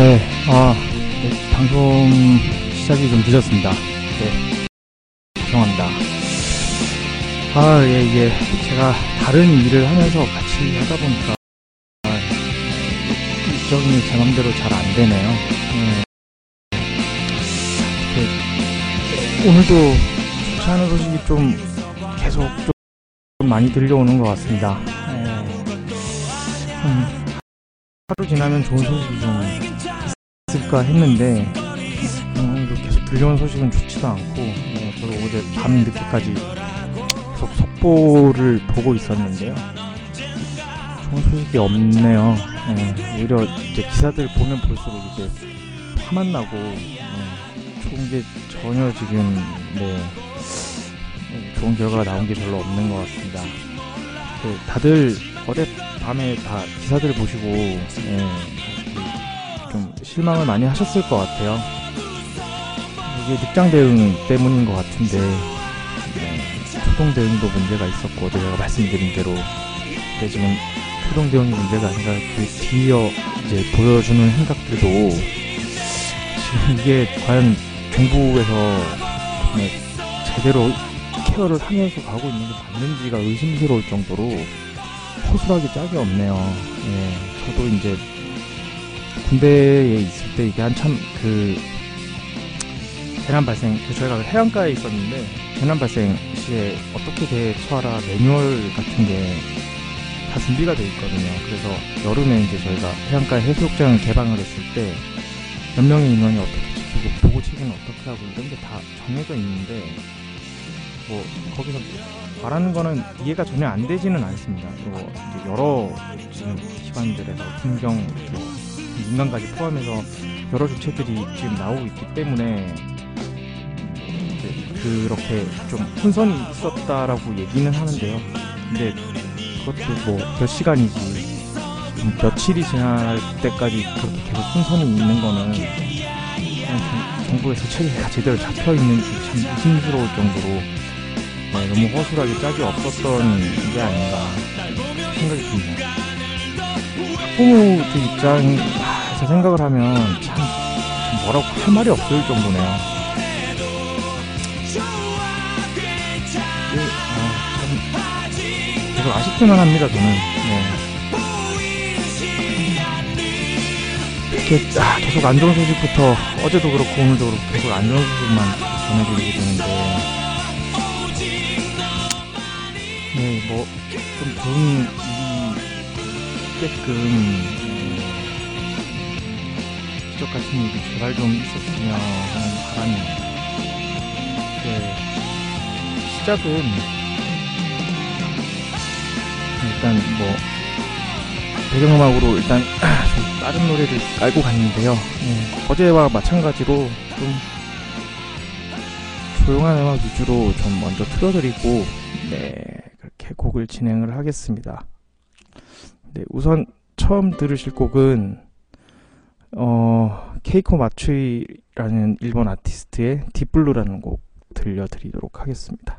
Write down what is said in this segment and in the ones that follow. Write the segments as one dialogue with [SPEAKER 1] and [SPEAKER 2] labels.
[SPEAKER 1] 네, 아, 네, 방송 시작이 좀 늦었습니다. 네, 죄송합니다. 아, 예, 이게 제가 다른 일을 하면서 같이 하다 보니까 아, 일정이 제 맘대로 잘 안 되네요. 네. 그, 오늘도 좋지 않은 소식이 좀 계속 좀 많이 들려오는 것 같습니다. 네. 음, 하루 지나면 좋은 소식이 좀 있을까 했는데 음, 계속 들려온 소식은 좋지도 않고 네, 저도 어제 밤 늦게까지 계속 속보를 보고 있었는데요. 좋은 소식이 없네요. 네, 오히려 이제 기사들 보면 볼수록 이제 화만 나고 네, 좋은 게 전혀 지금 네, 네, 좋은 결과가 나온 게 별로 없는 것 같습니다. 그 다들 어젯밤에 다 기사들 보시고 실망을 많이 하셨을 것 같아요. 이게 늑장 대응 때문인 것 같은데 예, 초동 대응도 문제가 있었고 제가 말씀드린 대로 근데 지금 초동 대응이 문제가 아니라 그 뒤이어 이제 보여주는 행각들도 지금 이게 과연 정부에서 제대로 케어를 하면서 가고 있는 게 맞는지가 의심스러울 정도로 허술하게 짝이 없네요. 예, 저도 이제 군대에 있을 때 이게 한참 그 재난 발생, 그 저희가 해안가에 있었는데 재난 발생 시에 어떻게 대처하라 매뉴얼 같은 게 다 준비가 돼 있거든요. 그래서 여름에 이제 저희가 해안가 해수욕장을 개방을 했을 때 몇 명의 인원이 어떻게 지키고 보고 체계는 어떻게 하고 이런 게 다 정해져 있는데 뭐 거기서 말하는 거는 이해가 전혀 안 되지는 않습니다. 이제 여러 지금 기관들에서 국경, 민간까지 포함해서 여러 주체들이 지금 나오고 있기 때문에 그렇게 좀 혼선이 있었다라고 얘기는 하는데요. 근데 그것도 뭐 몇 시간이지 좀 며칠이 지날 때까지 그렇게 계속 혼선이 있는 거는 정- 정부에서 체계가 제대로 잡혀 있는지 참 의심스러울 정도로 네, 너무 허술하게 짝이 없었던 게 아닌가 생각이 듭니다. 학부모들 입장 에서 생각을 하면 참 뭐라고 할 말이 없을 정도네요. 네, 아, 참 계속 아쉽기만 합니다, 저는. 네. 이렇게 아, 계속 안 좋은 소식부터 어제도 그렇고 오늘도 그렇고 계속 안 좋은 소식만 전해드리게 되는데 네, 뭐, 좀 좋은 일이 있게끔, 어, 기적 같은 일이 제발 좀 있었으면 하는 바람이 시작은 일단 뭐 배경음악으로 일단 좀 다른 노래를 깔고 갔는데요. 네, 어제와 마찬가지로 좀 조용한 음악 위주로 좀 먼저 틀어드리고 네 그렇게 곡을 진행을 하겠습니다. 네, 우선 처음 들으실 곡은 어 케이코 마츠이라는 일본 아티스트의 Deep Blue라는 곡 들려드리도록 하겠습니다.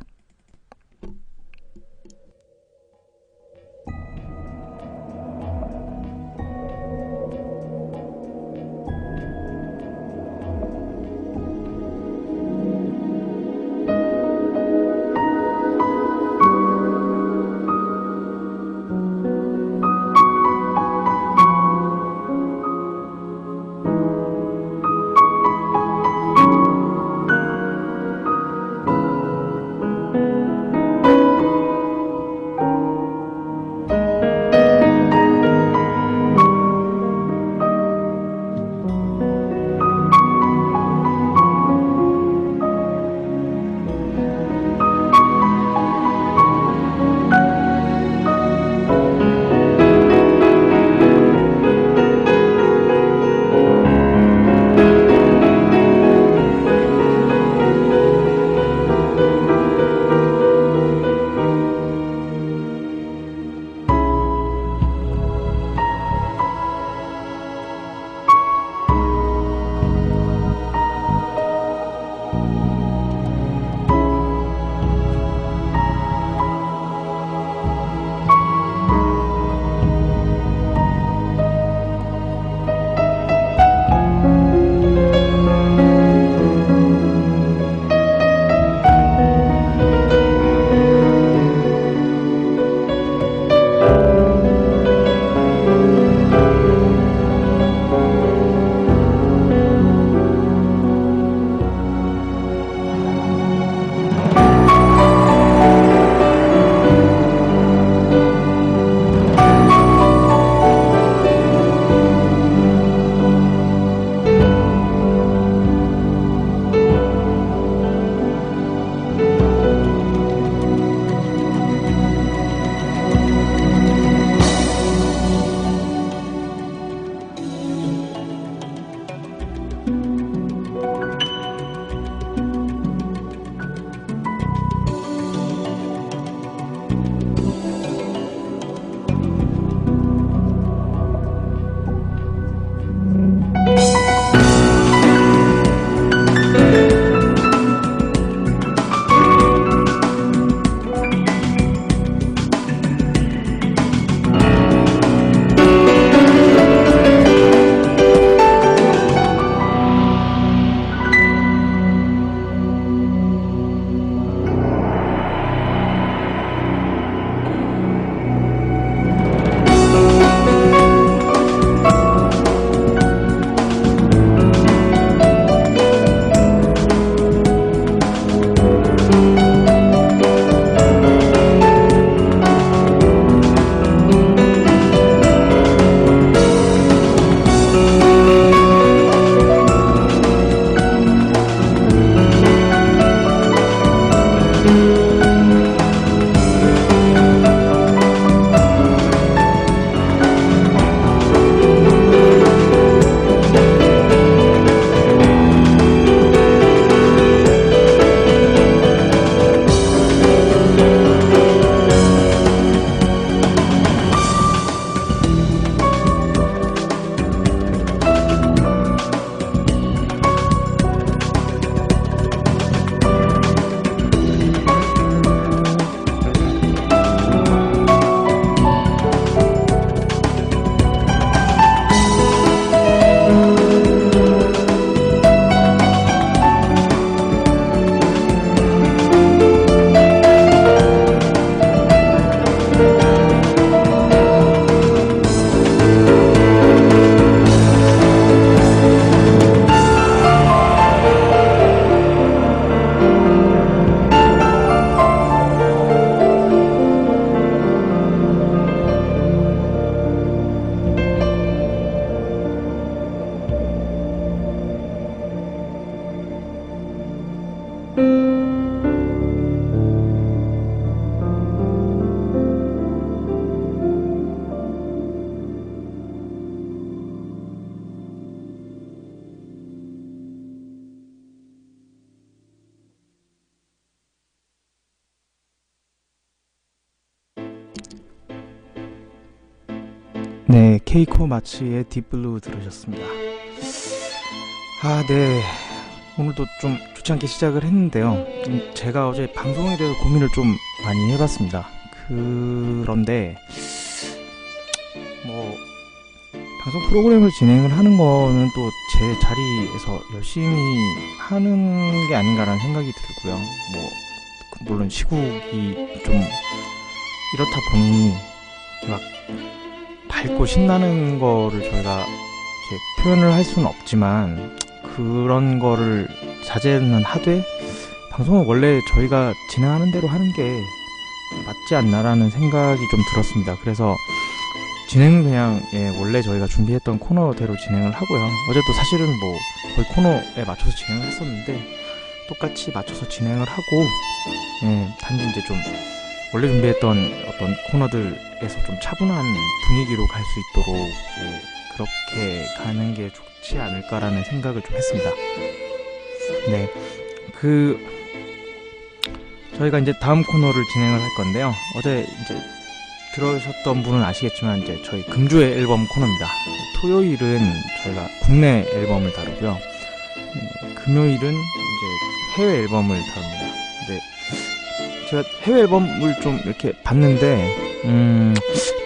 [SPEAKER 1] 케이코 마츠의 딥블루 들으셨습니다. 아, 네. 오늘도 좀 좋지 않게 시작을 했는데요. 음, 제가 어제 방송에 대해서 고민을 좀 많이 해봤습니다. 그런데, 뭐, 방송 프로그램을 진행을 하는 거는 또 제 자리에서 열심히 하는 게 아닌가라는 생각이 들고요. 뭐, 물론 시국이 좀 이렇다 보니 막 밝고 신나는 거를 저희가 표현을 할 수는 없지만 그런 거를 자제는 하되 방송은 원래 저희가 진행하는 대로 하는 게 맞지 않나라는 생각이 좀 들었습니다. 그래서 진행은 그냥 예, 원래 저희가 준비했던 코너대로 진행을 하고요. 어제도 사실은 뭐 거의 코너에 맞춰서 진행을 했었는데 똑같이 맞춰서 진행을 하고 예, 단지 이제 좀 원래 준비했던 어떤 코너들에서 좀 차분한 분위기로 갈 수 있도록 예, 그렇게 가는 게 좋지 않을까라는 생각을 좀 했습니다. 네, 그 저희가 이제 다음 코너를 진행을 할 건데요. 어제 이제 들으셨던 분은 아시겠지만 이제 저희 금주의 앨범 코너입니다. 토요일은 저희가 국내 앨범을 다루고요. 음, 금요일은 이제 해외 앨범을 다룹니다. 제가 해외 앨범을 좀 이렇게 봤는데 음,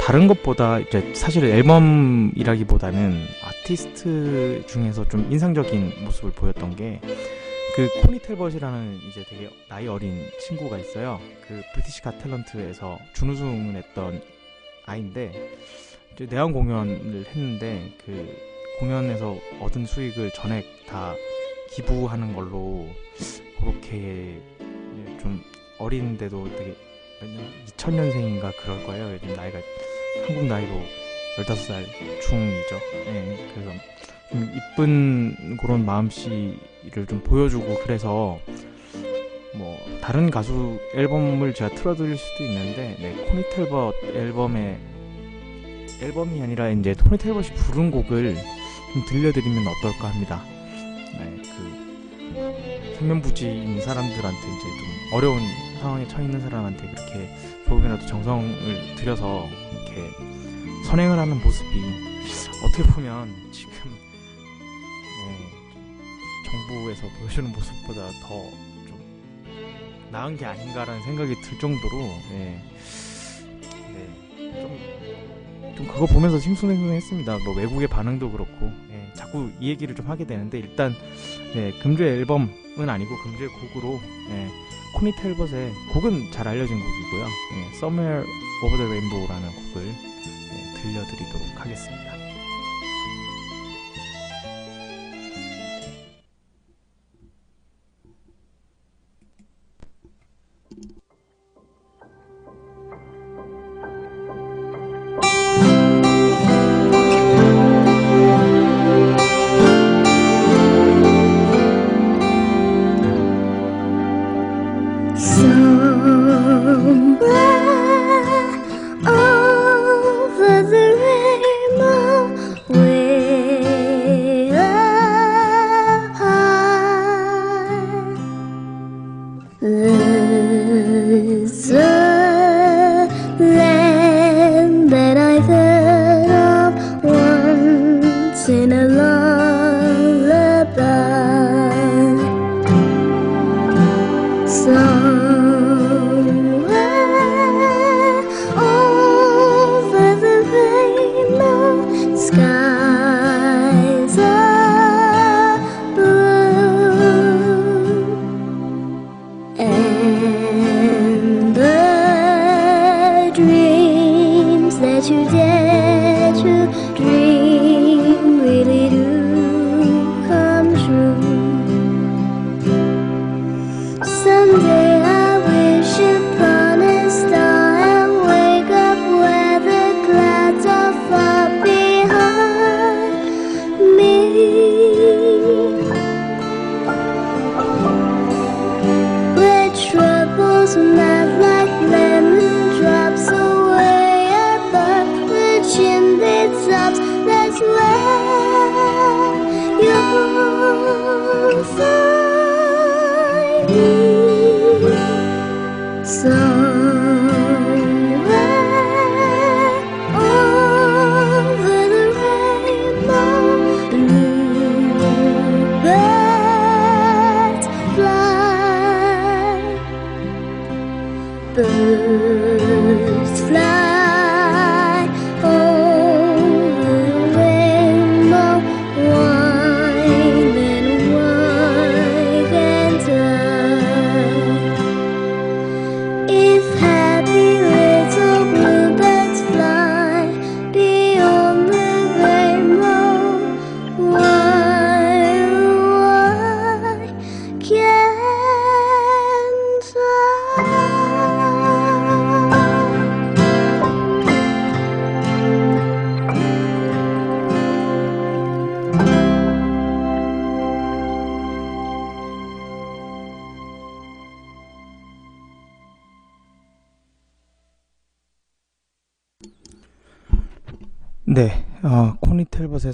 [SPEAKER 1] 다른 것보다 이제 사실 앨범이라기보다는 아티스트 중에서 좀 인상적인 모습을 보였던 게 그 코니 텔벗이라는 이제 되게 나이 어린 친구가 있어요. 그 브리티시 가탤런트에서 준우승을 했던 아이인데 이제 내한 공연을 했는데 그 공연에서 얻은 수익을 전액 다 기부하는 걸로 그렇게 좀 어린데도 되게 2000년생인가 그럴 거예요. 요즘 나이가 한국 나이로 15살 중이죠. 네, 그래서 좀 이쁜 그런 마음씨를 좀 보여주고 그래서 뭐 다른 가수 앨범을 제가 틀어드릴 수도 있는데 네, 코니 텔벗 앨범에 앨범이 아니라 이제 토니 텔벗이 부른 곡을 좀 들려드리면 어떨까 합니다. 네, 그 생면부지인 사람들한테 이제 좀 어려운 상황에 처해 있는 사람한테 그렇게 조금이라도 정성을 들여서 이렇게 선행을 하는 모습이 어떻게 보면 지금 네, 정부에서 보여주는 모습보다 더 좀 나은 게 아닌가라는 생각이 들 정도로 네, 네, 좀, 좀 그거 보면서 심쿵생숭했습니다. 뭐 외국의 반응도 그렇고 네, 자꾸 이 얘기를 좀 하게 되는데 일단 네, 금주의 앨범은 아니고 금주의 곡으로 네, 코니 텔벗의 곡은 잘 알려진 곡이고요. 네, Somewhere Over the Rainbow라는 곡을 네, 들려드리도록 하겠습니다.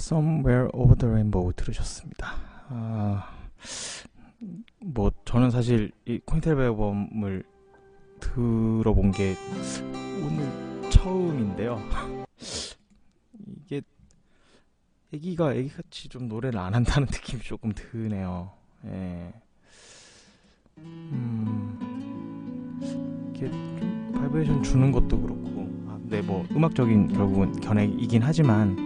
[SPEAKER 1] Somewhere Over the Rainbow 들으셨습니다. 아, 뭐 저는 사실 이 코니 텔벗 앨범을 들어본 게 오늘 처음인데요. 이게 애기가 애기같이 좀 노래를 안 한다는 느낌이 조금 드네요. 예. 음, 이게 좀 바이브레이션 주는 것도 그렇고, 아, 네, 뭐 음악적인 결국은 견해이긴 하지만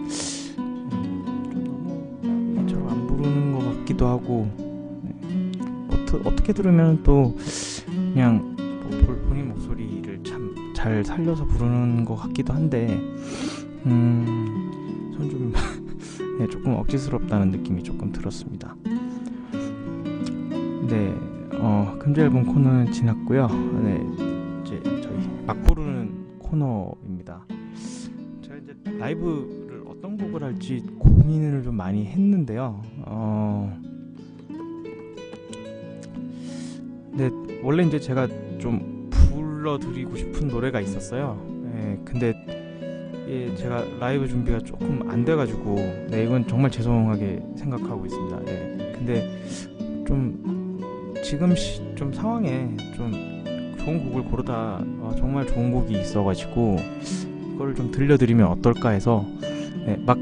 [SPEAKER 1] 이처럼 안 부르는 것 같기도 하고, 네. 어떠, 어떻게 들으면 또 그냥 뭐 볼- 본인 목소리를 참 잘 살려서 부르는 것 같기도 한데, 음, 전좀 네, 조금 억지스럽다는 느낌이 조금 들었습니다. 네, 어, 금주 앨범 코너는 지났고요. 네, 이제 저희 막 부르는 코너입니다. 제가 이제 라이브를 어떤 곡을 할지 고민을 좀 많이 했는데요. 어, 네, 원래 이제 제가 좀 불러드리고 싶은 노래가 있었어요. 예, 근데 예, 제가 라이브 준비가 조금 안 돼가지고, 네, 이건 정말 죄송하게 생각하고 있습니다. 예, 근데 좀 지금 시, 좀 상황에 좀 좋은 곡을 고르다 어, 정말 좋은 곡이 있어가지고 이거를 좀 들려드리면 어떨까 해서 네, 막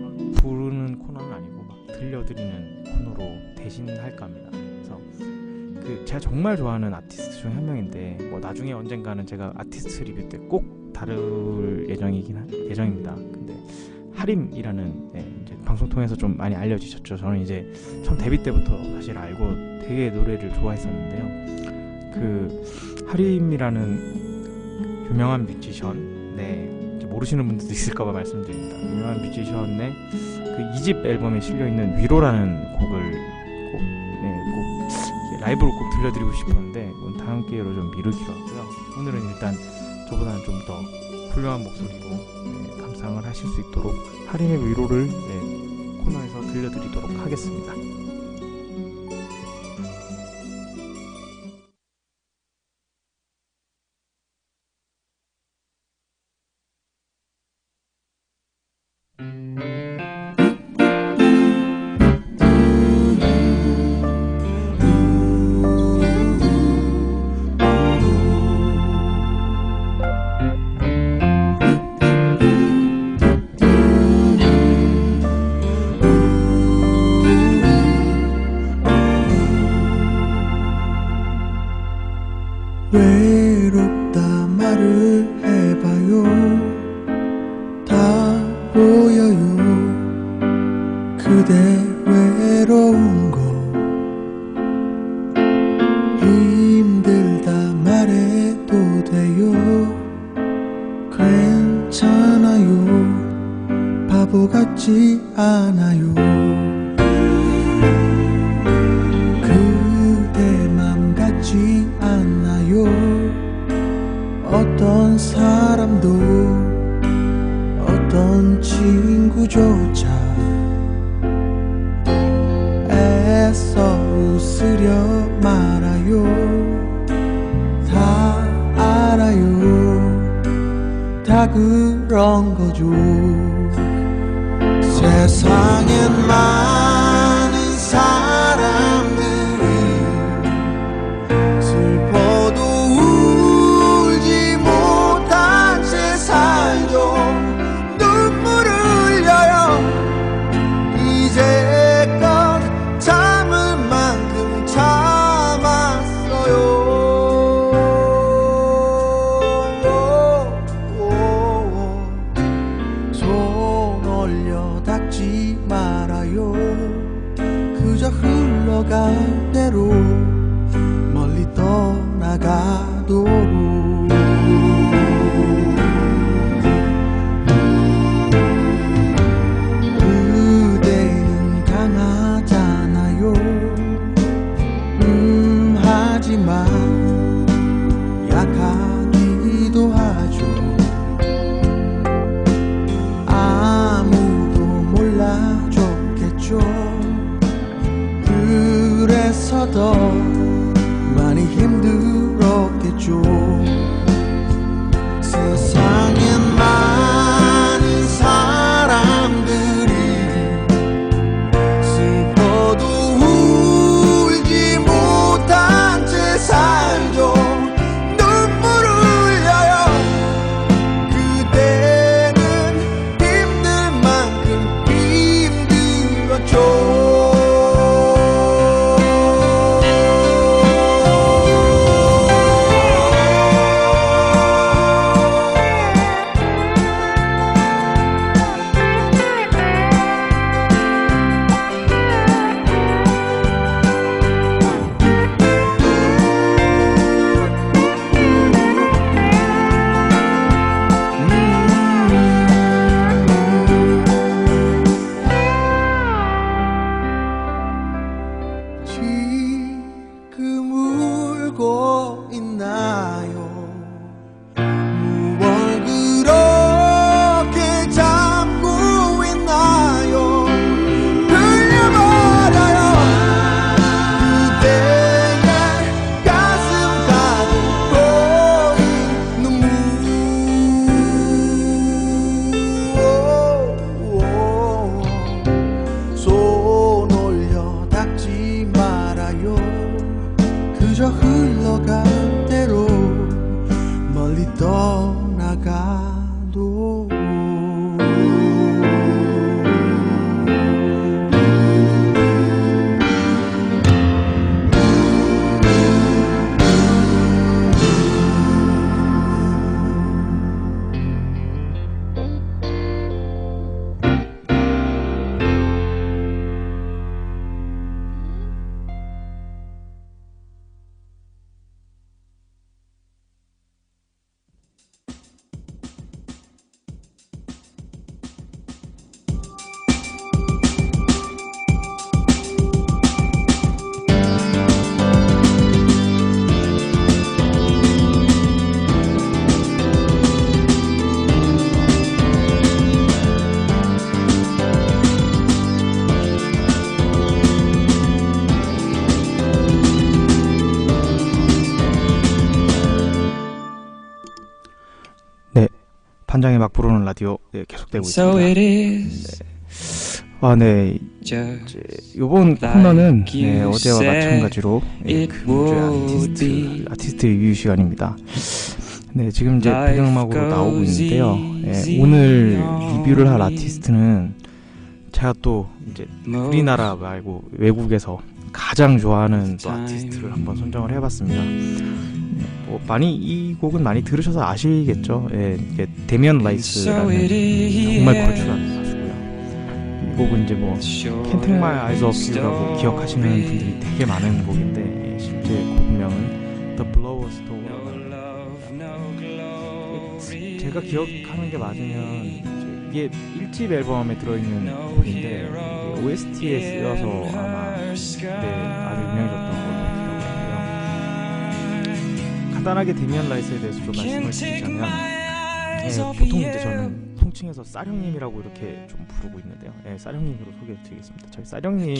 [SPEAKER 1] 정말 좋아하는 아티스트 중 한 명인데 뭐 나중에 언젠가는 제가 아티스트 리뷰 때 꼭 다룰 예정이긴 한, 예정입니다. 근데 하림이라는 네, 이제 방송 통해서 좀 많이 알려지셨죠. 저는 이제 처음 데뷔 때부터 사실 알고 되게 노래를 좋아했었는데요. 그 하림이라는 유명한 뮤지션, 네 모르시는 분들도 있을까봐 말씀드립니다. 유명한 뮤지션의 그 2집 앨범에 실려 있는 위로라는 곡을 라이브로 꼭 들려드리고 싶었는데 이건 다음 기회로 좀 미루기로 하고요. 오늘은 일단 저보다는 좀 더 훌륭한 목소리로 네, 감상을 하실 수 있도록 하림의 위로를 네, 코너에서 들려드리도록 하겠습니다.
[SPEAKER 2] 말 그
[SPEAKER 1] 판장의 막 부르는 라디오 네, 계속되고
[SPEAKER 3] So
[SPEAKER 1] 있습니다.
[SPEAKER 3] is
[SPEAKER 1] 아, 네. 이제
[SPEAKER 3] Like
[SPEAKER 1] 코너는 네, 어제와 마찬가지로 네, 주의 아티스트. 아티스트 리뷰 시간입니다. 네, 지금 이제 배경음악으로 나오고 있는데요. 네, 오늘 리뷰를 할. 아티스트는 제가 또 이제 우리나라 말고 외국에서 가장 좋아하는 또 아티스트를 한번 선정을 해봤습니다. 네, 뭐 많이 이 곡은 많이 들으셔서 아시겠죠. 예, 이게 데미안 라이스라는 정말 걸출한 가수고요. 이 곡은 이제 뭐 Take My Eyes Off You라고 기억하시는 분들이 되게 많은 곡인데 예, 실제 곡명은 The Blower Store라는 제가 기억하는 게 맞으면 이게 1집 앨범에 들어있는 곡인데 OST에 쓰여서 아마 그때 아주 유명해졌 간단하게 데미안 라이스에 대해서 좀 말씀을 드리자면 예, 보통 이제 저는 통칭해서 쌀형님이라고 이렇게 좀 부르고 있는데요. 예, 쌀형님으로 소개해드리겠습니다. 저희 쌀형님은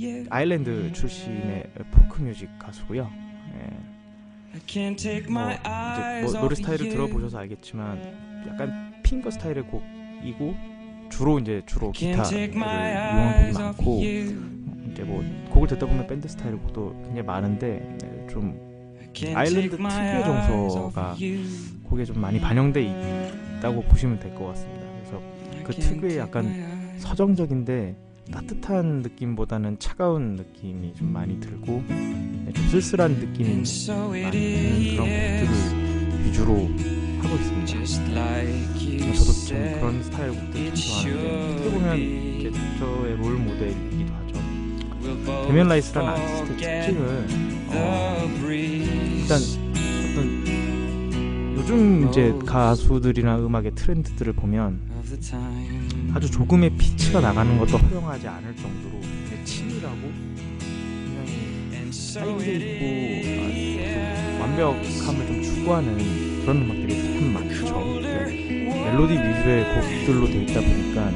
[SPEAKER 1] 예, 아일랜드 출신의 folk music 가수고요. 예, 뭐 이제 뭐 노래 스타일을 들어보셔서 알겠지만 약간 finger style의 곡이고 주로 이제 주로 기타를 이용한 곡이 많고 이제 뭐 곡을 듣다 보면 밴드 스타일 곡도 굉장히 많은데 네, 좀 아일랜드 특유의 정서가 곡에 좀 많이 반영돼 있다고 보시면 될 것 같습니다. 그래서 그 특유의 약간 서정적인데 따뜻한 느낌보다는 차가운 느낌이 좀 많이 들고 네, 좀 쓸쓸한 느낌이 많이 드는 그런 곡들을 위주로 하고 있습니다. 어, 저도 좀 그런 스타일 곡들 참 좋아하는데 어떻게 보면 이렇게 저의 롤 하죠. 데미안 라이스라는 아티스트 특징은 어, 일단 어떤 요즘 이제 가수들이나 음악의 트렌드들을 보면 아주 조금의 피치가 나가는 것도 허용하지 않을 정도로 치밀하고 굉장히 쌓인게 있고 아, 좀 완벽함을 좀 추구하는 그런 음악들이 참 많죠. 네. 멜로디 위주의 곡들로 돼 있다 보니까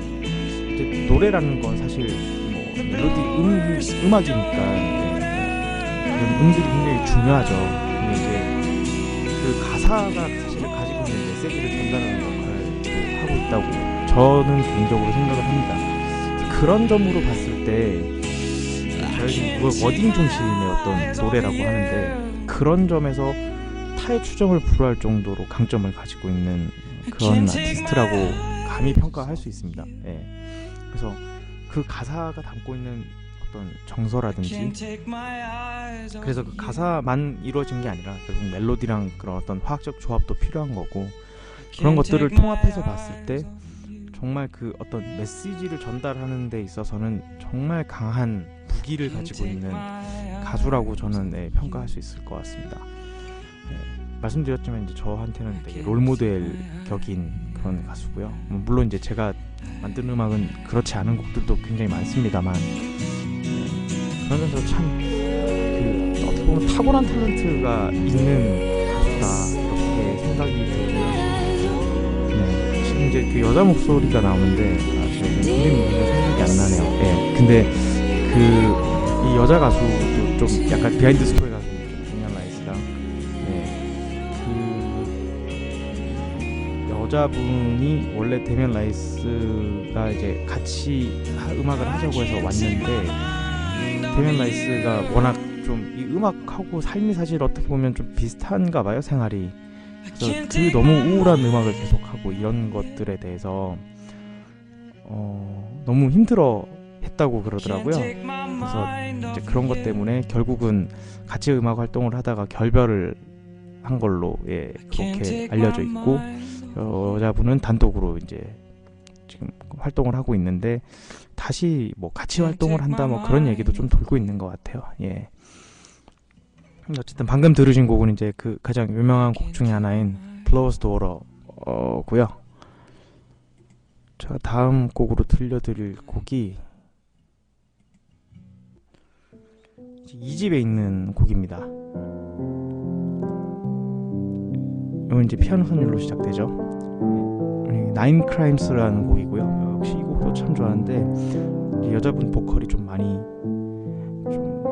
[SPEAKER 1] 노래라는 건 사실 뭐 멜로디 음 음악이니까 네. 이런 음들이 굉장히 중요하죠. 근데 이제 그 가사가 사실 가지고 있는 메시지를 전달하는 역할도 하고 있다고 저는 개인적으로 생각을 합니다. 그런 점으로 봤을 때 저희는 이걸 워딩 중심의 어떤 노래라고 하는데 그런 점에서 타의 추정을 불허할 정도로 강점을 가지고 있는 그런 아티스트라고 감히 평가할 수 있습니다. 예. 그래서 그 가사가 담고 있는 어떤 정서라든지 그래서 그 가사만 이루어진 게 아니라 결국 멜로디랑 그런 어떤 화학적 조합도 필요한 거고 그런 것들을 통합해서 봤을 때 정말 그 어떤 메시지를 전달하는 데 있어서는 정말 강한 무기를 가지고 있는 가수라고 저는 네, 평가할 수 있을 것 같습니다. 네, 말씀드렸지만 이제 저한테는 되게 롤모델 격인 그런 가수고요. 뭐 물론 이제 제가 만든 음악은 그렇지 않은 곡들도 굉장히 많습니다만 네, 그러면서 참 그 어떻게 보면 탁월한 탤런트가 있는 가수다 이렇게 생각이 들고요. 네, 지금 이제 그 여자 목소리가 나오는데 아, 제가 지금 이름이 생각이 안 나네요. 예, 근데 그 이 여자 가수도 좀 약간 behind story 가 여자분이 원래 데미안 라이스가 이제 같이 하- 음악을 하자고 해서 왔는데 데미안 라이스가 워낙 좀 이 음악하고 삶이 사실 어떻게 보면 좀 비슷한가 봐요 생활이 그래서 그 너무 우울한 음악을 계속하고 이런 것들에 대해서 어, 너무 힘들어 했다고 그러더라고요. 그래서 이제 그런 것 때문에 결국은 같이 음악 활동을 하다가 결별을 한 걸로 예, 그렇게 알려져 있고 여자분은 단독으로 이제 지금 활동을 하고 있는데 다시 뭐 같이 활동을 한다 뭐 그런 얘기도 좀 돌고 있는 것 같아요. 예. 어쨌든 방금 들으신 곡은 이제 그 가장 유명한 곡 중에 하나인 Blows Daughter고요. 제가 다음 곡으로 들려드릴 곡이 이 집에 있는 곡입니다. 이건 이제 피아노 선율로 시작되죠. 나인 크라임스라는 곡이고요. 역시 이 곡도 참 좋아하는데 이 여자분 보컬이 좀 많이 좀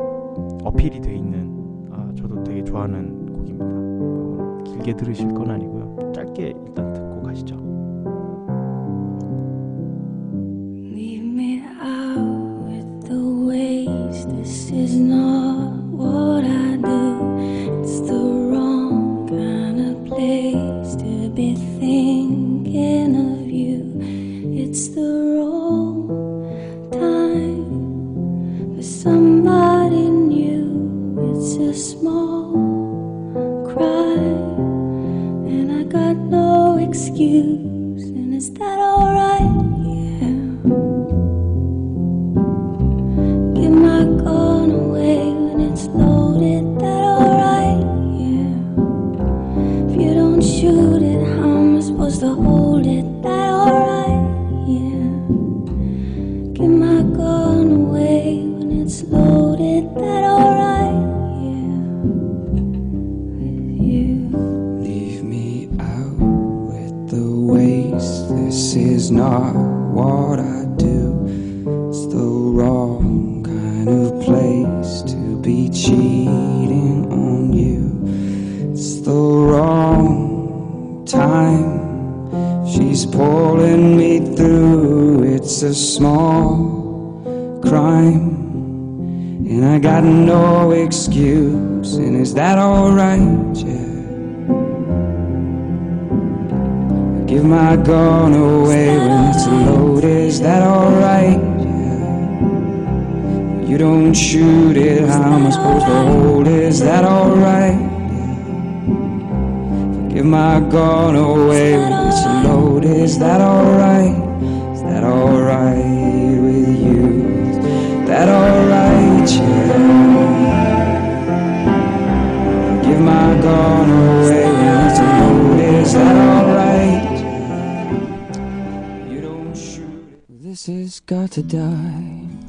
[SPEAKER 1] 어필이 돼 있는 아 저도 되게 좋아하는 곡입니다. 뭐 길게 들으실 건 아니고요. 짧게 일단 듣고 가시죠.
[SPEAKER 4] Is not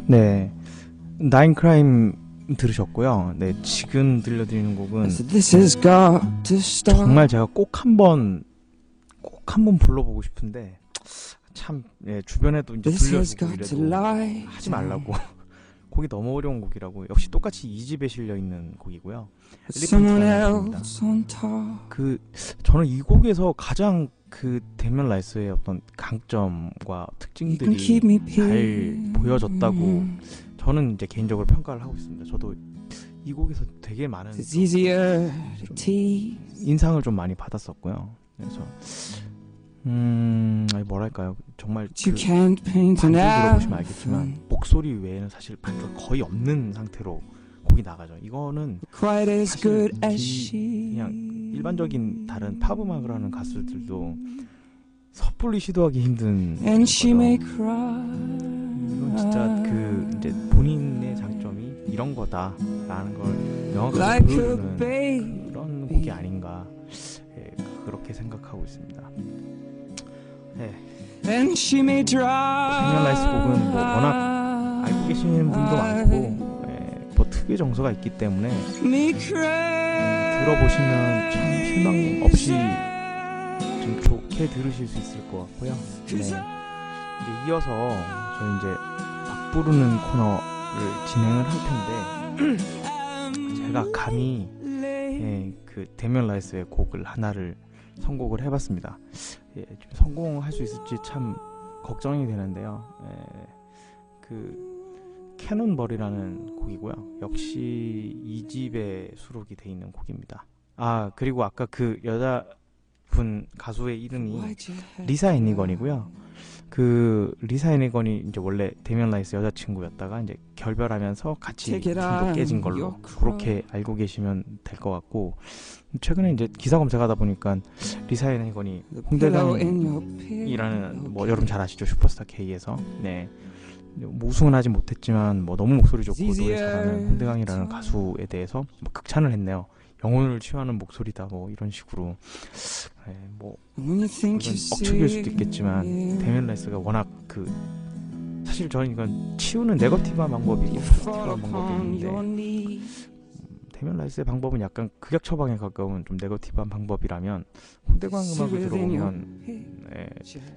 [SPEAKER 1] 네, Nine Crimes 들으셨고요. 네, 지금 들려드리는 곡은
[SPEAKER 3] I said, this has got to stop.
[SPEAKER 1] 정말 제가 꼭 한번 꼭 한번 불러보고 싶은데 참 예, 주변에도 이제
[SPEAKER 3] This has
[SPEAKER 1] 들려주고
[SPEAKER 3] got to
[SPEAKER 1] 이래도
[SPEAKER 3] lie.
[SPEAKER 1] 하지 말라고 곡이 너무 어려운 곡이라고 역시 똑같이 이 집에 실려 있는 곡이고요.
[SPEAKER 3] Someone
[SPEAKER 1] Elephant라는 곡입니다.
[SPEAKER 3] else on top.
[SPEAKER 1] 그 저는 이 곡에서 가장 그 데미안 라이스의 어떤 강점과 특징들이
[SPEAKER 3] keep me
[SPEAKER 1] 잘. 보여졌다고 저는 이제 개인적으로 평가를 하고 있습니다. 저도 이 곡에서 되게 많은. 인상을 좀 많이 받았었고요. 그래서 음 뭐랄까요 정말 그 반주 들어보시면 알겠지만 목소리 외에는 사실 반주가 거의 없는 상태로 곡이 나가죠. 이거는
[SPEAKER 3] quite as
[SPEAKER 1] 사실
[SPEAKER 3] good as
[SPEAKER 1] 기-
[SPEAKER 3] she.
[SPEAKER 1] 그냥 일반적인 다른 팝 음악을 하는 가수들도 섣불리 시도하기 힘든
[SPEAKER 3] And she
[SPEAKER 1] 거죠.
[SPEAKER 3] may cry.
[SPEAKER 1] 이건 진짜 그 이제 본인의 장점이 이런 거다라는 걸 명확하게 보여주는
[SPEAKER 3] baby.
[SPEAKER 1] 그런 곡이 아닌가 예, 그렇게 생각하고 있습니다. 네,
[SPEAKER 3] And she may dry.
[SPEAKER 1] 데미안 라이스 곡은 뭐 워낙 알고 계시는 분도 많고 예, 뭐 특유의 정서가 있기 때문에
[SPEAKER 3] cry.
[SPEAKER 1] 들어보시면 참 실망 없이 좀 좋게 들으실 수 있을 것 같고요. 네. 이제 이어서 저희 이제 막 부르는 코너를 진행을 할 텐데 제가 감히 예, 그 데미안 라이스의 곡을 하나를 선곡을 해봤습니다. 예, 좀 성공할 수 있을지 참 걱정이 되는데요. 예, 그 Cannonball이라는 곡이고요. 역시 이 집에 수록이 돼 있는 곡입니다. 아 그리고 아까 그 여자분 가수의 이름이 리사 해니건이고요. 그 리사 해니건이 이제 원래 데미안 라이스 여자친구였다가 이제 결별하면서 같이
[SPEAKER 3] on
[SPEAKER 1] 깨진 걸로 그렇게 알고 계시면 될 것 같고 최근에 이제 기사 검색하다 보니까 리사 해니건이
[SPEAKER 3] The pillow
[SPEAKER 1] 홍대광
[SPEAKER 3] in your pillow
[SPEAKER 1] 이라는 뭐 여러분 잘 아시죠 슈퍼스타 K에서 네 뭐 우승은 하지 못했지만 뭐 너무 목소리 좋고 노래 잘하는 홍대광이라는 가수에 대해서 뭐 극찬을 했네요. 영혼을 치유하는 목소리다 뭐 이런 식으로 네, 뭐 억측일 수도 있겠지만 데미안 라이스가 워낙 그 사실 저는 이건 치유는 네거티브한 방법이고 포지티브한 방법이
[SPEAKER 3] upon
[SPEAKER 1] 있는데
[SPEAKER 3] your knees.
[SPEAKER 1] 데미안 라이스의 방법은 약간 극약 처방에 가까운 좀 네거티브한 방법이라면 홍대광 음악을 들어보면. 네,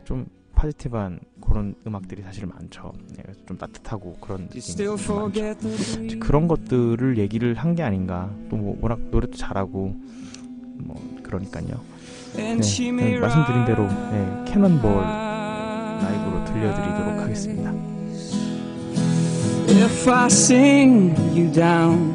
[SPEAKER 1] 좀 포지티브한 그런 음악들이 사실 많죠. 네, 좀 따뜻하고 그런 느낌이 좀 많죠. 그런 것들을 얘기를 한 게 아닌가. 또 뭐 워낙 노래도 잘하고 뭐 그러니까요.
[SPEAKER 3] And
[SPEAKER 1] 네, 말씀드린 대로. 네, 캐논볼 라이브로 들려드리도록 하겠습니다.
[SPEAKER 3] If I sing you down,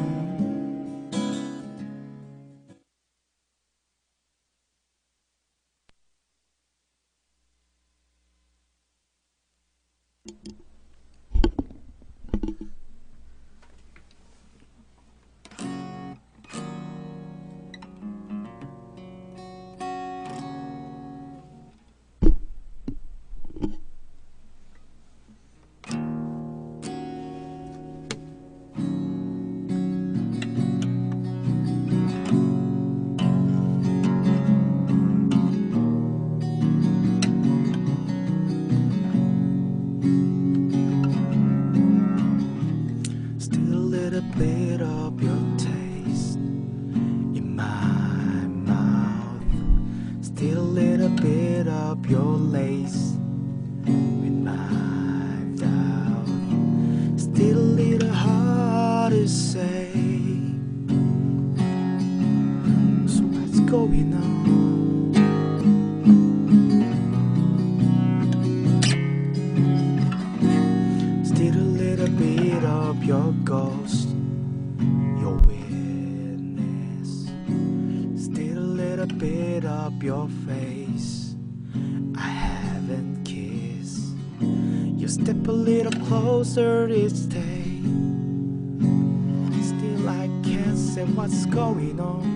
[SPEAKER 2] can't what's going on.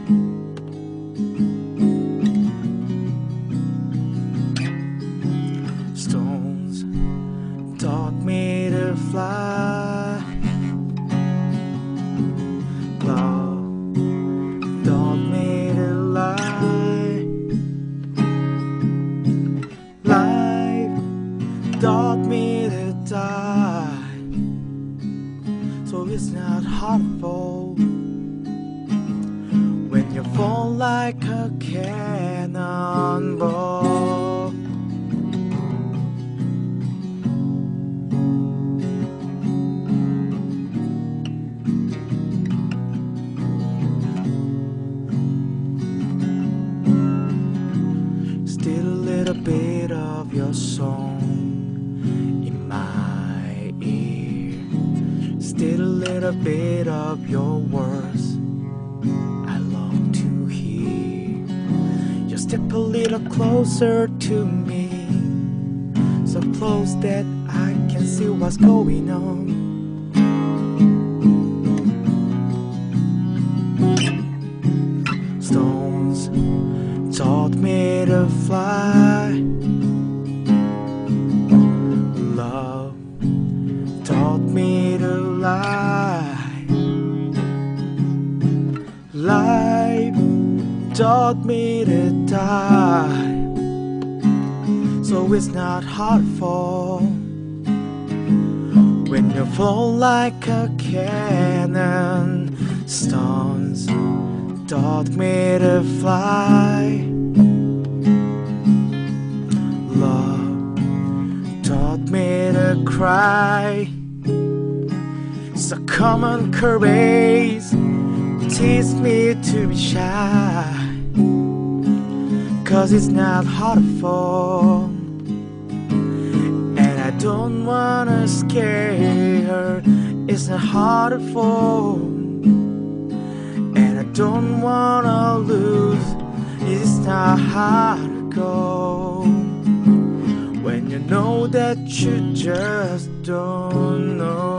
[SPEAKER 2] Step a little closer to me, so close that I can see what's going on. Stones taught me to fly. Taught me to die. So it's not hard fall when you fall like a cannon. Stones taught me to fly. Love taught me to cry. So come on, courage, teach me to be shy. Cause it's not hard to fall. And I don't wanna scare her. It's not hard to fall. And I don't wanna lose. It's not hard to go. When you know that you just don't know.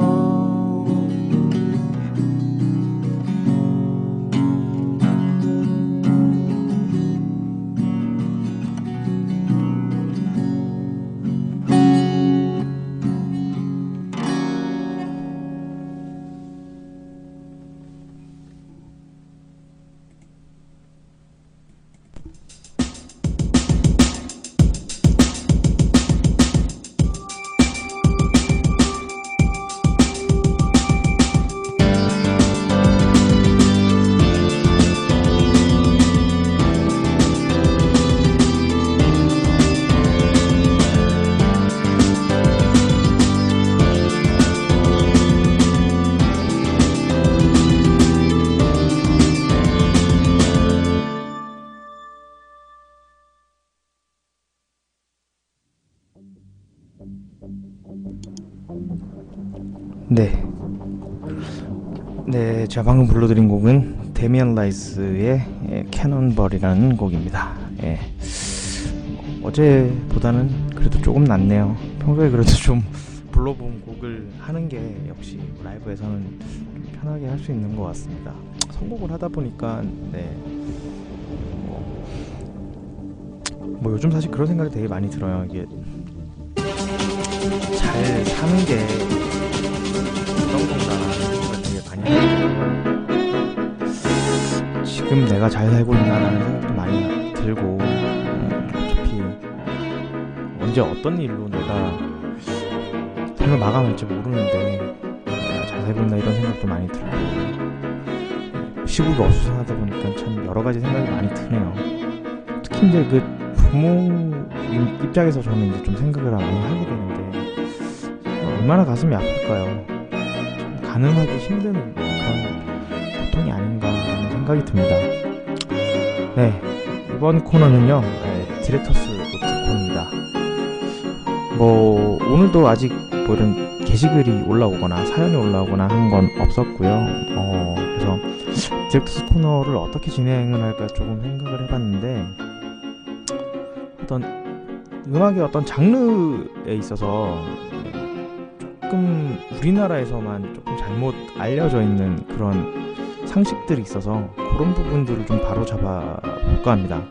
[SPEAKER 1] 제가 방금 불러드린 곡은 데미안 라이스의 예, Cannonball이라는 곡입니다. 예. 어제보다는 그래도 조금 낫네요. 평소에 그래도 좀 불러본 곡을 하는 게 역시 라이브에서는 좀 편하게 할 수 있는 것 같습니다. 선곡을 하다 보니까 네. 뭐, 뭐 요즘 사실 그런 생각이 되게 많이 들어요. 이게 잘 사는 게 어떤 건가 지금 내가 잘 살고 있나라는 생각도 많이 들고 음, 어차피 언제 어떤 일로 내가 삶을 마감할지 모르는데 내가 잘 살고 있나 이런 생각도 많이 들고 시국이 어수선하다 보니까 참 여러 가지 생각이 많이 드네요. 특히 이제 그 부모님 입장에서 저는 이제 좀 생각을 많이 하게 되는데 얼마나 가슴이 아플까요? 참 가늠하기 힘든 생각이 듭니다. 네 이번 코너는요 네, Director's Note 코너입니다. 뭐 오늘도 아직 뭐 이런 게시글이 올라오거나 사연이 올라오거나 한 건 없었고요. 어, 그래서 디렉터스 코너를 어떻게 진행을 할까 조금 생각을 해봤는데 어떤 음악의 어떤 장르에 있어서 조금 우리나라에서만 조금 잘못 알려져 있는 그런 상식들이 있어서 그런 부분들을 좀 바로 잡아 볼까 합니다.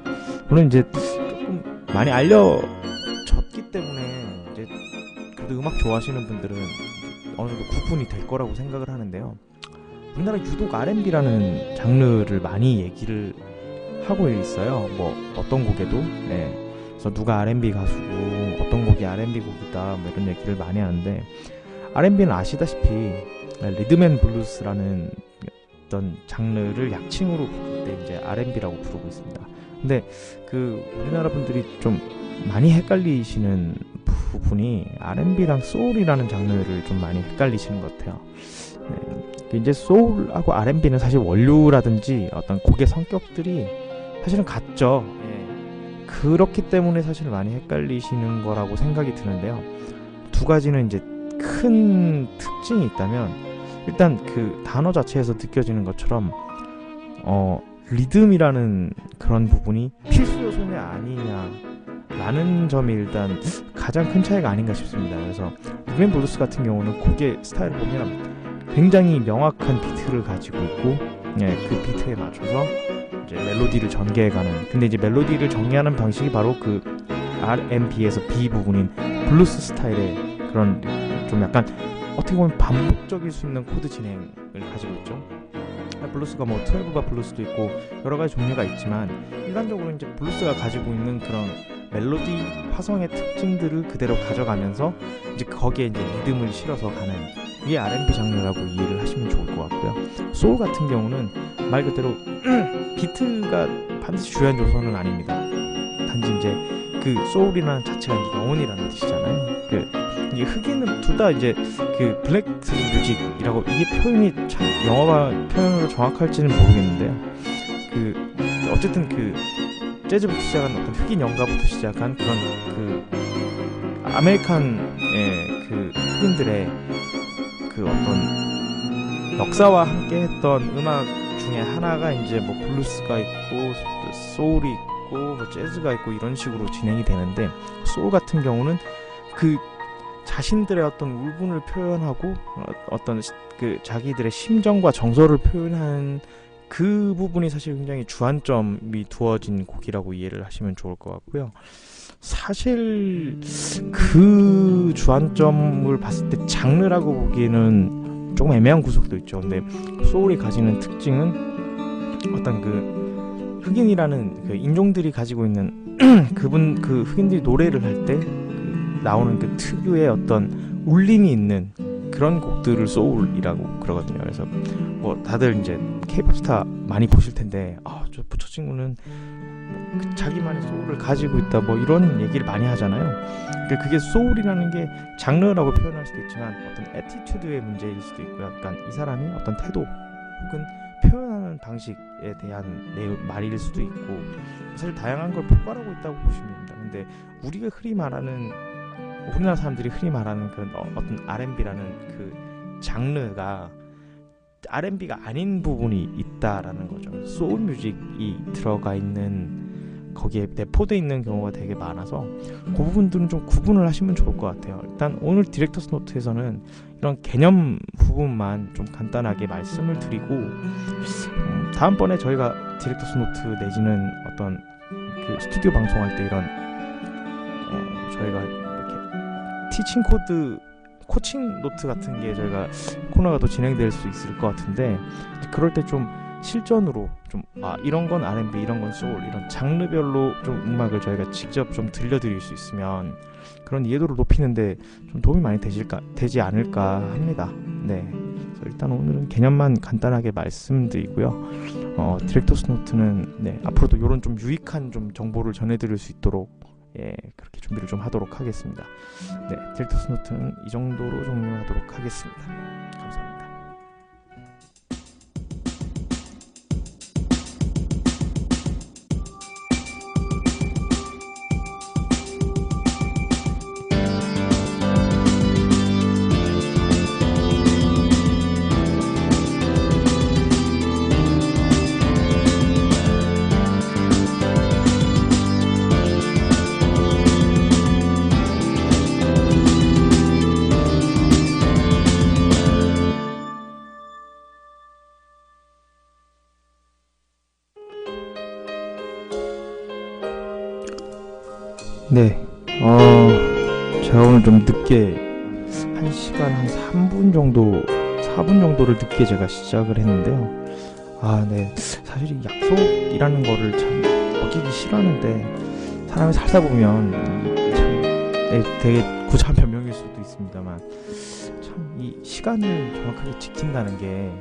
[SPEAKER 1] 물론 이제 조금 많이 알려졌기 때문에 이제 그래도 음악 좋아하시는 분들은 어느 정도 구분이 될 거라고 생각을 하는데요. 우리나라 유독 R&B라는 장르를 많이 얘기를 하고 있어요. 뭐 어떤 곡에도 네. 그래서 누가 R&B 가수고 어떤 곡이 R&B 곡이다 뭐 이런 얘기를 많이 하는데 R&B는 아시다시피 리듬앤 블루스라는 있던 장르를 약칭으로 부를 때 이제 R&B라고 부르고 있습니다. 근데 그 우리나라 분들이 좀 많이 헷갈리시는 부분이 R&B랑 소울이라는 장르를 좀 많이 헷갈리시는 것 같아요. 네, 이제 소울하고 R&B는 사실 원료라든지 어떤 곡의 성격들이 사실은 같죠. 예. 그렇기 때문에 사실 많이 헷갈리시는 거라고 생각이 드는데요. 두 가지는 이제 큰 특징이 있다면 일단 그 단어 자체에서 느껴지는 것처럼 어 리듬이라는 그런 부분이 필수 요소는 아니냐 라는 점이 일단 가장 큰 차이가 아닌가 싶습니다. 그래서 리듬앤 블루스 같은 경우는 곡의 스타일을 보면 굉장히 명확한 비트를 가지고 있고 예, 그 비트에 맞춰서 이제 멜로디를 전개해가는 근데 이제 멜로디를 정리하는 방식이 바로 그 R&B에서 B 부분인 블루스 스타일의 그런 좀 약간 어떻게 보면 반복적일 수 있는 코드 진행을 가지고 있죠. 블루스가 뭐 12바 블루스도 있고 여러 가지 종류가 있지만 일반적으로 이제 블루스가 가지고 있는 그런 멜로디 화성의 특징들을 그대로 가져가면서 이제 거기에 이제 리듬을 실어서 가는 이게 R&B 장르라고 이해를 하시면 좋을 것 같고요. 소울 같은 경우는 말 그대로 비트가 반드시 중요한 요소는 아닙니다. 단지 이제 그 소울이라는 자체가 영혼이라는 뜻이잖아요. 그 이게 흑인은 둘 다 이제 그 black music이라고 이게 표현이 참 영어가 표현으로 정확할지는 모르겠는데요. 그 어쨌든 그 재즈부터 시작한 어떤 흑인 연가부터 시작한 그런 그 American의 그 흑인들의 그 어떤 역사와 함께 했던 음악 중에 하나가 이제 뭐 블루스가 있고 소울이 있고 뭐 재즈가 있고 이런 식으로 진행이 되는데 소울 같은 경우는 그 자신들의 어떤 울분을 표현하고 어떤 그 자기들의 심정과 정서를 표현한 그 부분이 사실 굉장히 주안점이 두어진 곡이라고 이해를 하시면 좋을 것 같고요. 사실 그 주안점을 봤을 때 장르라고 보기에는 조금 애매한 구석도 있죠. 근데 소울이 가지는 특징은 어떤 그 흑인이라는 그 인종들이 가지고 있는 그분 그 흑인들이 노래를 할때 그 나오는 그 특유의 어떤 울림이 있는 그런 곡들을 소울이라고 그러거든요. 그래서 뭐 다들 이제 케이팝 스타 많이 보실 텐데 아저 부처 친구는 뭐 자기만의 소울을 가지고 있다 뭐 이런 얘기를 많이 하잖아요. 그러니까 그게 소울이라는 게 장르라고 표현할 수도 있지만 어떤 attitude의 문제일 수도 있고요. 약간 이 사람이 어떤 태도 혹은 표현하는 방식에 대한 내 말일 수도 있고 사실 다양한 걸 포괄하고 있다고 보시면 됩니다. 근데 우리가 흔히 말하는 우리나라 사람들이 흔히 말하는 그런 어, 어떤 R&B라는 그 장르가 R&B가 아닌 부분이 있다라는 거죠. 소울 뮤직이 들어가 있는 거기에 내포되어 있는 경우가 되게 많아서 그 부분들은 좀 구분을 하시면 좋을 것 같아요. 일단 오늘 Director's Note에서는 이런 개념 부분만 좀 간단하게 말씀을 드리고 음, 다음번에 저희가 Director's Note 내지는 어떤 그 스튜디오 방송할 때 이런 어, 저희가 이렇게 teaching 코드 coaching note 같은 게 저희가 코너가 더 진행될 수 있을 것 같은데 그럴 때좀 실전으로 좀 아 이런 건 R&B 이런 건 소울 이런 장르별로 좀 음악을 저희가 직접 좀 들려드릴 수 있으면 그런 이해도를 높이는데 좀 도움이 많이 되실까 되지 않을까 합니다. 네. 일단 오늘은 개념만 간단하게 말씀드리고요. 어, Director's Note는 네, 앞으로도 이런 좀 유익한 좀 정보를 전해드릴 수 있도록 예, 그렇게 준비를 좀 하도록 하겠습니다. 네, Director's Note는 이 정도로 종료하도록 하겠습니다. 오늘 좀 늦게 한 시간 한 3분 정도, 4분 정도를 늦게 제가 시작을 했는데요. 아, 네, 사실 이 약속이라는 거를 참 어기기 싫어하는데 사람이 살다 보면 참 네, 되게 구차한 변명일 수도 있습니다만 참 이 시간을 정확하게 지킨다는 게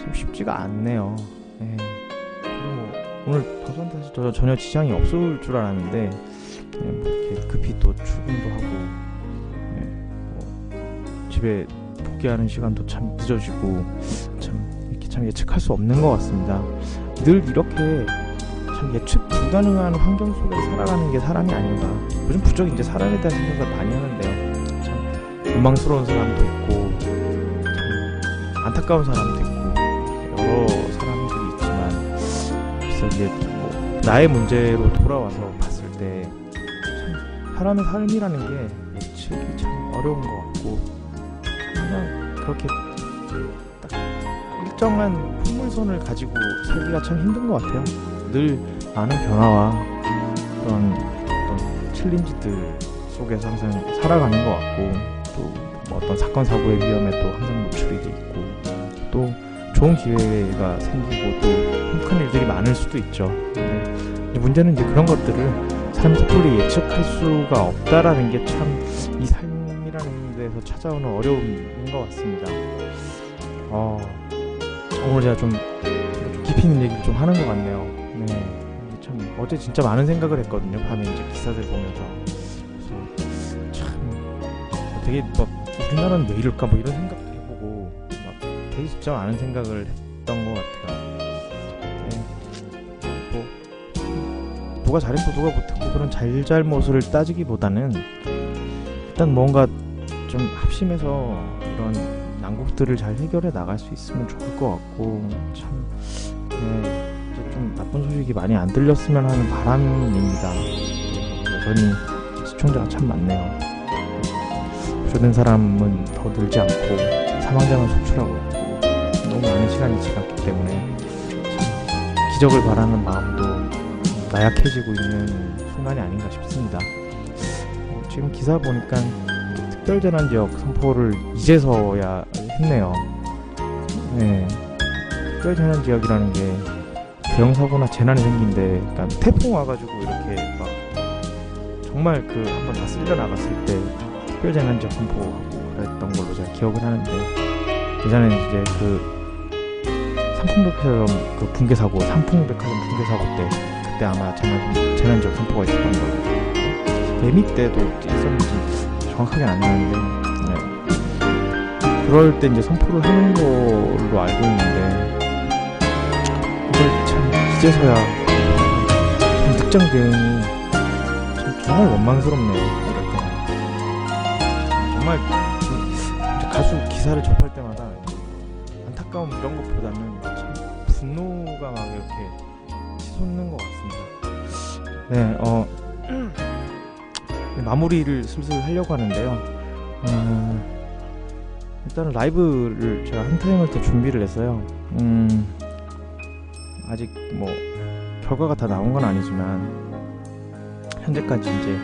[SPEAKER 1] 참 쉽지가 않네요. 뭐 오늘 방송 사실 저 전혀 지장이 없을 줄 알았는데 그냥 뭐 이렇게 급히 또 출근 집에 복귀하는 시간도 참 늦어지고 참 이렇게 참 예측할 수 없는 것 같습니다. 늘 이렇게 참 예측 불가능한 환경 속에 살아가는 게 사람이 아닌가. 요즘 부쩍 이제 사람에 대한 생각을 많이 하는데요. 참 원망스러운 사람도 있고 참 안타까운 사람도 있고 여러 사람들이 있지만 그래서 이제 뭐 나의 문제로 돌아와서 봤을 때 참 사람의 삶이라는 게 예측이 참 어려운 것 같고 그렇게 딱 일정한 풍물선을 가지고 살기가 참 힘든 것 같아요. 늘 많은 변화와 그런 어떤 챌린지들 속에서 항상 살아가는 것 같고 또 뭐 어떤 사건 사고의 위험에 또 항상 노출이 돼 있고 또 좋은 기회가 생기고 또 큰 일들이 많을 수도 있죠. 근데 문제는 이제 그런 것들을 삶 섣불리 예측할 수가 없다라는 게참 데서 찾아오는 어려움인 것 같습니다. 어, 오늘 제가 좀, 좀 깊이 있는 얘기를 좀 하는 것 같네요. 네, 참 어제 진짜 많은 생각을 했거든요. 밤에 이제 기사들 보면서 그래서 참 되게 막 우리나라는 왜 이럴까 뭐 이런 생각도 해보고 막 되게 진짜 많은 생각을 했던 것 같아요. 네, 뭐 누가 잘했고 누가 못했고 그런 잘잘못을 따지기보다는 일단 뭔가 좀 합심해서 이런 난국들을 잘 해결해 나갈 수 있으면 좋을 것 같고 참 네, 좀 나쁜 소식이 많이 안 들렸으면 하는 바람입니다. 여전히 시청자가 참 많네요. 구조된 사람은 더 늘지 않고 사망자만 속출하고 너무 많은 시간이 지났기 때문에 참 기적을 바라는 마음도 나약해지고 있는 순간이 아닌가 싶습니다. 어, 지금 기사 보니까 특별재난지역 선포를 이제서야 했네요. 네. 특별재난지역이라는 게 대형 사고나 재난이 생긴데, 그러니까 태풍 와가지고 이렇게 막 정말 그 한번 다 쓸려 나갔을 때 특별재난지역 선포하고 그랬던 걸로 제가 기억을 하는데 예전에 이제 그 삼풍백화점 그 붕괴 사고, 삼풍백화점 붕괴 사고 때 그때 아마 재난 재난지역 선포가 있었던 걸로 매미 때도 있었는지 정확하게 안 나는데 네. 그럴 때 이제 선포를 하는 걸로 알고 있는데 이걸 참 이제서야 참 득장 대응이 참 정말 원망스럽네요. 이럴 때는 정말 그 가수 기사를 접할 마무리를 슬슬 하려고 하는데요. 음, 일단은 라이브를 제가 한 타임을 더 준비를 했어요. 음, 아직 뭐 결과가 다 나온 건 아니지만 현재까지 이제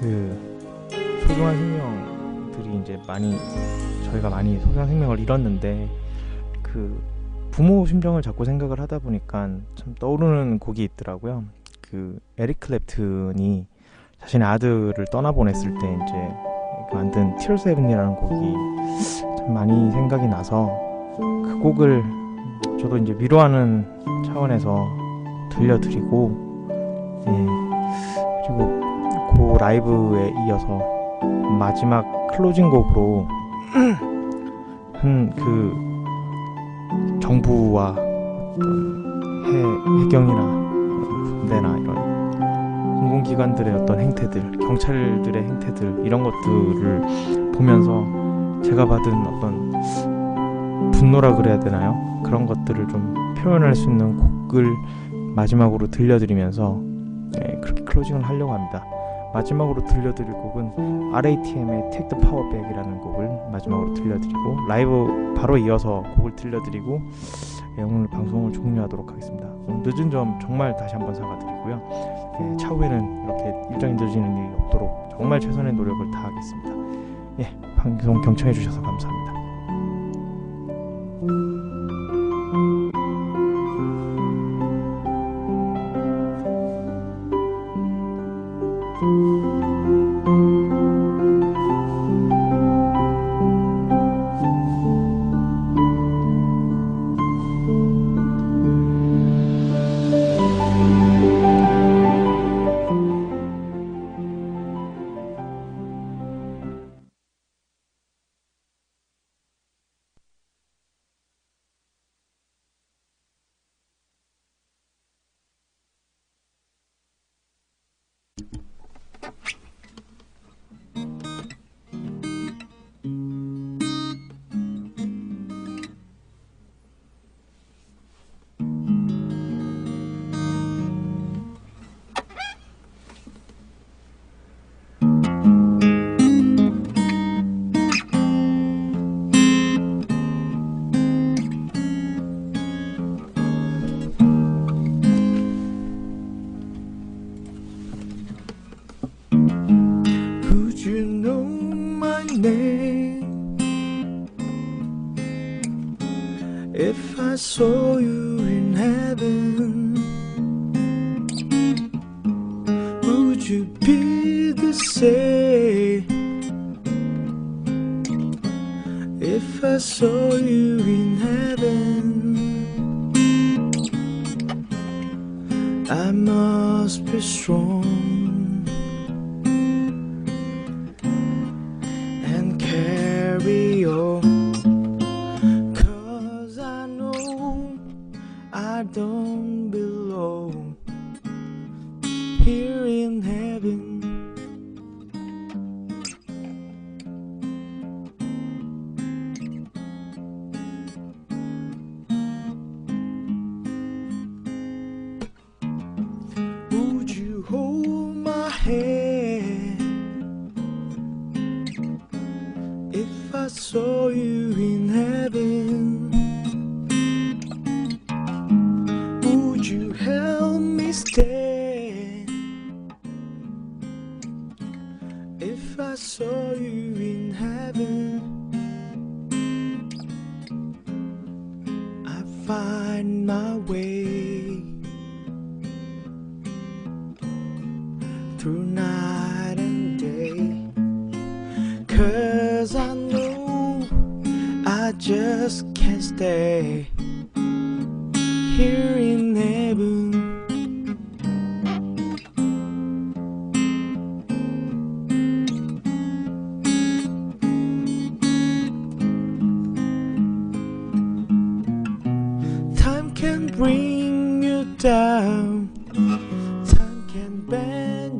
[SPEAKER 1] 그 소중한 생명들이 이제 많이 저희가 많이 소중한 생명을 잃었는데 그 부모 심정을 자꾸 생각을 하다 보니까 참 떠오르는 곡이 있더라고요. 그 에릭 클랩튼이 자신의 아들을 떠나보냈을 때 이제 만든 Tears Heaven이라는 곡이 참 많이 생각이 나서 그 곡을 저도 이제 위로하는 차원에서 들려드리고 예, 그리고 그 라이브에 이어서 마지막 클로징 곡으로 한 그 정부와 해경이나 군대나 이런 공공기관들의 어떤 행태들, 경찰들의 행태들 이런 것들을 보면서 제가 받은 어떤 분노라 그래야 되나요? 그런 것들을 좀 표현할 수 있는 곡을 마지막으로 들려드리면서 네, 그렇게 클로징을 하려고 합니다. 마지막으로 들려드릴 곡은 RATM의 Take the Power Back이라는 곡을 마지막으로 들려드리고 라이브 바로 이어서 곡을 들려드리고 예, 오늘 방송을 종료하도록 하겠습니다. 늦은 점 정말 다시 한번 사과드리고요. 예, 차후에는 이렇게 일정이 늦어지는 일이 없도록 정말 최선의 노력을 다하겠습니다. 예, 방송 경청해 주셔서 감사합니다. name if I saw you in heaven? Would you be the same if I saw you in heaven? I must be strong.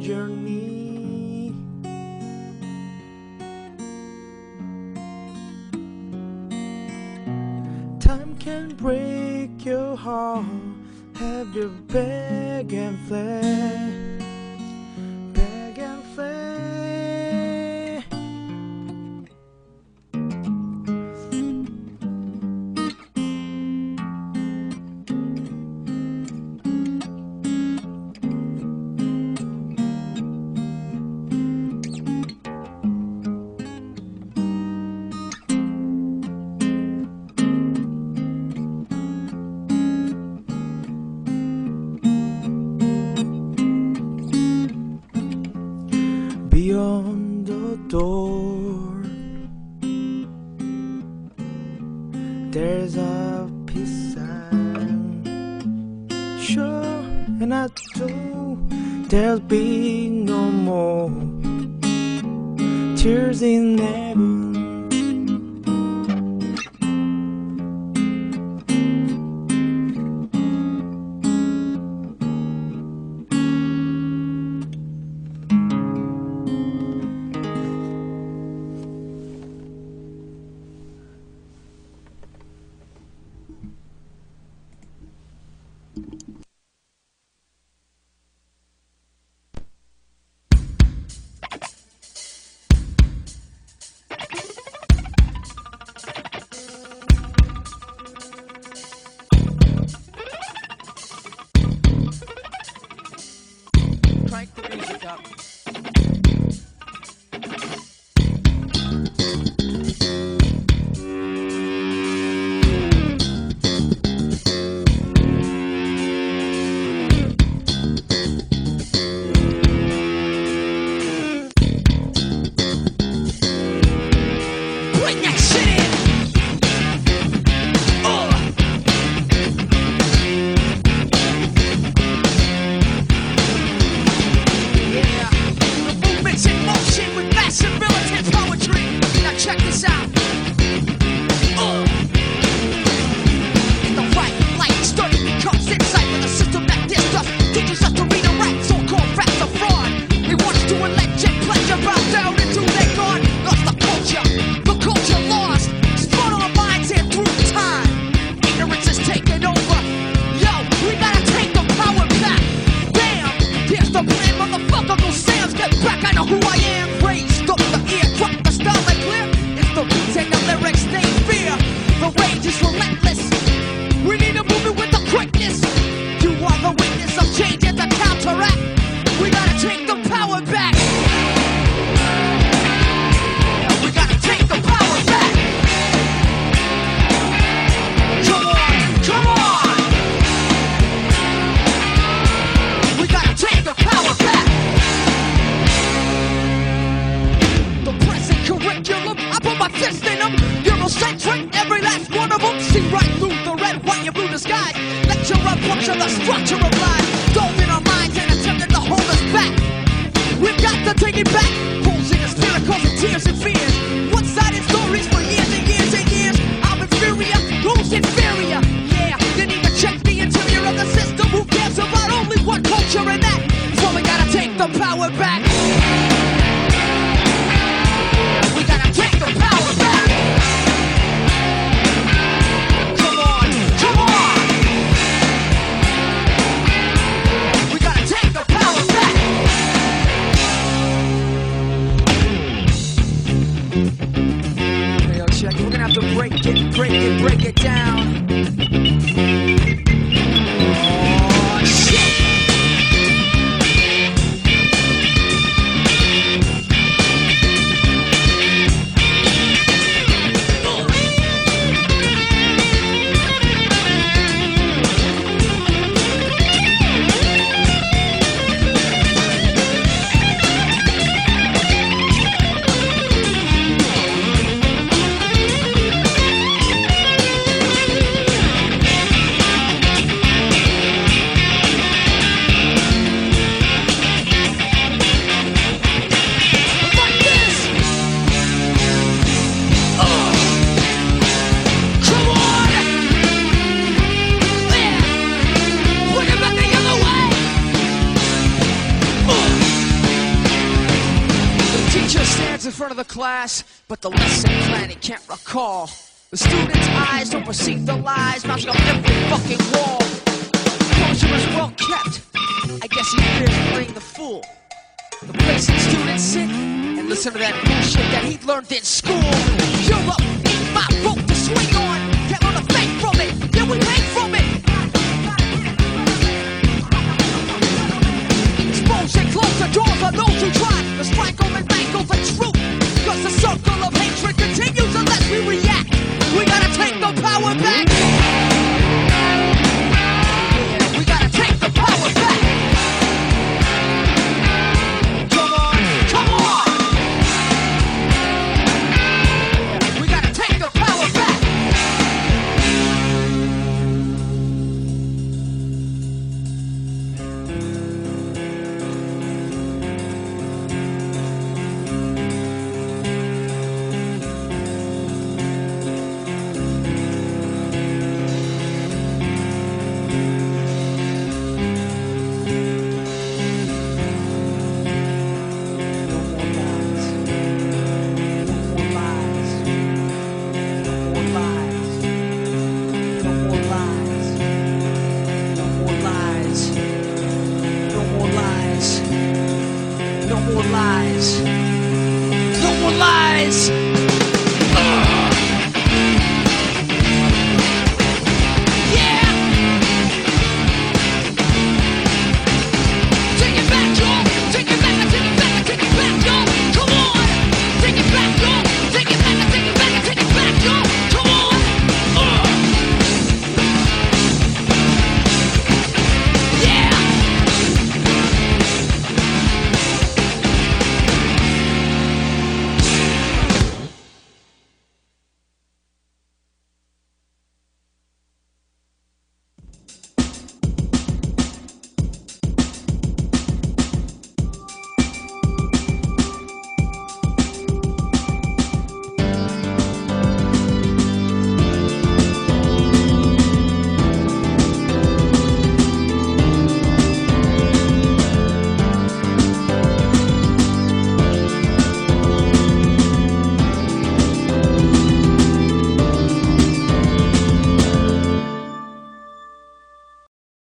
[SPEAKER 1] journey. Time can break your heart, have
[SPEAKER 5] your back and flag.